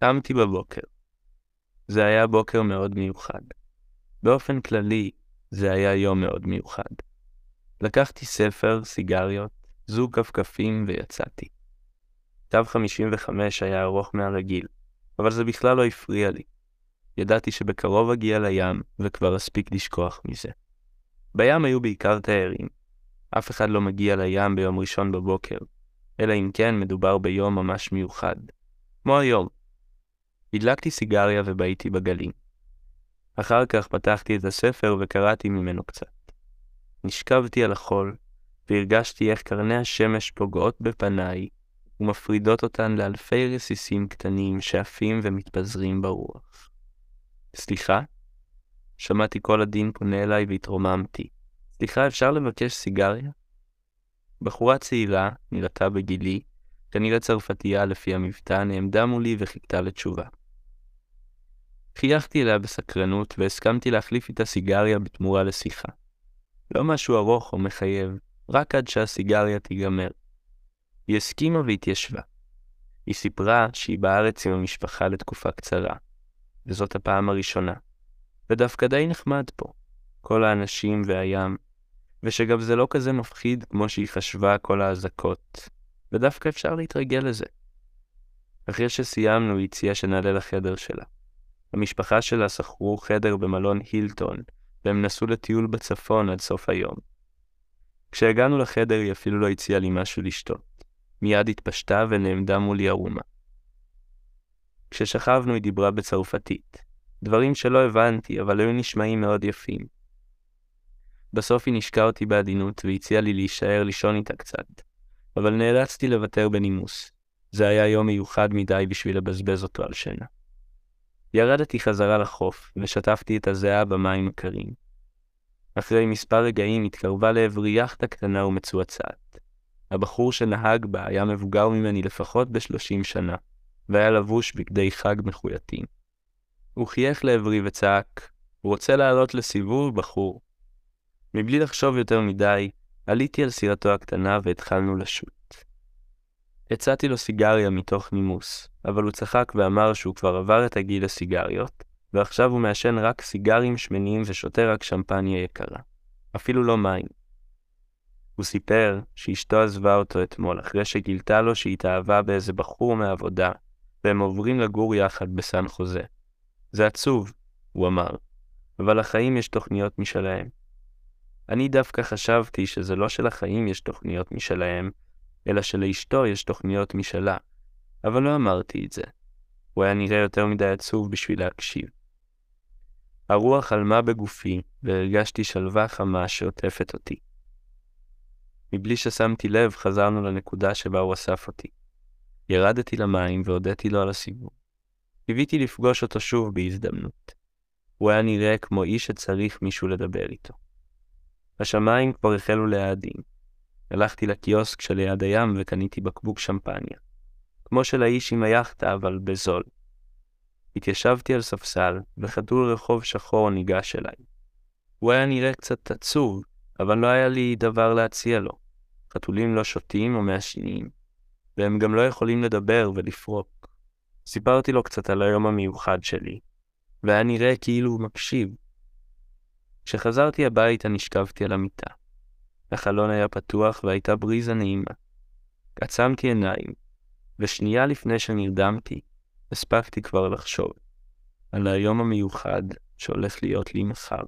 קמתי בבוקר. זה היה בוקר מאוד מיוחד. באופן כללי, זה היה יום מאוד מיוחד. לקחתי ספר, סיגריות, זוג כפכפים ויצאתי. תו 55 היה ארוך מהרגיל, אבל זה בכלל לא הפריע לי. ידעתי שבקרוב אגיע לים, וכבר אספיק לשכוח מזה. בים היו בעיקר תיירים. אף אחד לא מגיע לים ביום ראשון בבוקר, אלא אם כן מדובר ביום ממש מיוחד. כמו היום. הדלקתי סיגריה ובהיתי בגלים. אחר כך פתחתי את הספר וקראתי ממנו קצת. נשכבתי על החול, והרגשתי איך קרני השמש פוגעות בפניי, ומפרידות אותן לאלפי רסיסים קטנים שעפים ומתפזרים ברוח. סליחה? שמעתי קול הדין פונה אליי והתרוממתי. סליחה, אפשר לבקש סיגריה? בחורה צעירה, נראתה בגילי, כנראה צרפתייה לפי המבטא, נעמדה מולי וחיכתה לתשובה. חייכתי אליה בסקרנות והסכמתי להחליף איתה סיגריה בתמורה לשיחה. לא משהו ארוך או מחייב, רק עד שהסיגריה תיגמר. היא הסכימה והתיישבה. היא סיפרה שהיא בארץ עם המשפחה לתקופה קצרה, וזאת הפעם הראשונה. ודווקא די נחמד פה, כל האנשים והים, ושגם זה לא כזה מפחיד כמו שהיא חשבה כל האזעקות, ודווקא אפשר להתרגל לזה. אחרי שסיימנו, היא הציעה שנעלה לחדר שלה. המשפחה שלה שכרו חדר במלון הילטון, והם נסעו לטיול בצפון עד סוף היום. כשהגענו לחדר היא אפילו לא הציעה לי משהו לשתות. מיד התפשטה ונעמדה מולי ערומה. כששכבנו היא דיברה בצרפתית, דברים שלא הבנתי, אבל היו נשמעים מאוד יפים. בסוף היא נשקה אותי בעדינות והציעה לי להישאר לישון איתה קצת, אבל נאלצתי לוותר בנימוס. זה היה יום מיוחד מדי בשביל לבזבז אותו על שינה. ירדתי חזרה לחוף, ושטפתי את הזיעה במים הקרים. אחרי מספר רגעים התקרבה לעברי יאכטה קטנה ומצועצעת. הבחור שנהג בה היה מבוגר ממני לפחות בשלושים שנה, והיה לבוש בגדי חג מחויטים. הוא חייך לעברי וצעק, הוא רוצה לעלות לסיבוב, בחור. מבלי לחשוב יותר מדי, עליתי על סירתו הקטנה והתחלנו לשוט. הצעתי לו סיגריה מתוך נימוס, אבל הוא צחק ואמר שהוא כבר עבר את הגיל הסיגריות, ועכשיו הוא מעשן רק סיגרים שמנים ושותה רק שמפניה יקרה. אפילו לא מים. הוא סיפר שאשתו עזבה אותו אתמול אחרי שגילתה לו שהיא התאהבה באיזה בחור מעבודה, והם עוברים לגור יחד בסן חוזה. זה עצוב, הוא אמר, אבל לחיים יש תוכניות משלהם. אני דווקא חשבתי שזה לא שלחיים יש תוכניות משלהם, אלא שלאשתו יש תוכניות משלה, אבל לא אמרתי את זה. הוא היה נראה יותר מדי עצוב בשביל להקשיב. הרוח עלמה בגופי, והרגשתי שלווה חמה שעוטפת אותי. מבלי ששמתי לב, חזרנו לנקודה שבה הוא אסף אותי. ירדתי למים והודיתי לו על הסיבוב. קיוויתי לפגוש אותו שוב בהזדמנות. הוא היה נראה כמו איש שצריך מישהו לדבר איתו. השמיים כבר החלו להאדים. הלכתי לקיוסק שליד הים וקניתי בקבוק שמפניה. כמו של האיש עם היאכטה, אבל בזול. התיישבתי על ספסל, וחתול רחוב שחור ניגש אליי. הוא היה נראה קצת עצוב, אבל לא היה לי דבר להציע לו. חתולים לא שותים או מעשנים, והם גם לא יכולים לדבר ולפרוק. סיפרתי לו קצת על היום המיוחד שלי, והיה נראה כאילו הוא מקשיב. כשחזרתי הביתה נשכבתי על המיטה. החלון היה פתוח והייתה בריזה נעימה. עצמתי עיניים, ושנייה לפני שנרדמתי, הספקתי כבר לחשוב על היום המיוחד שהולך להיות לי מחר.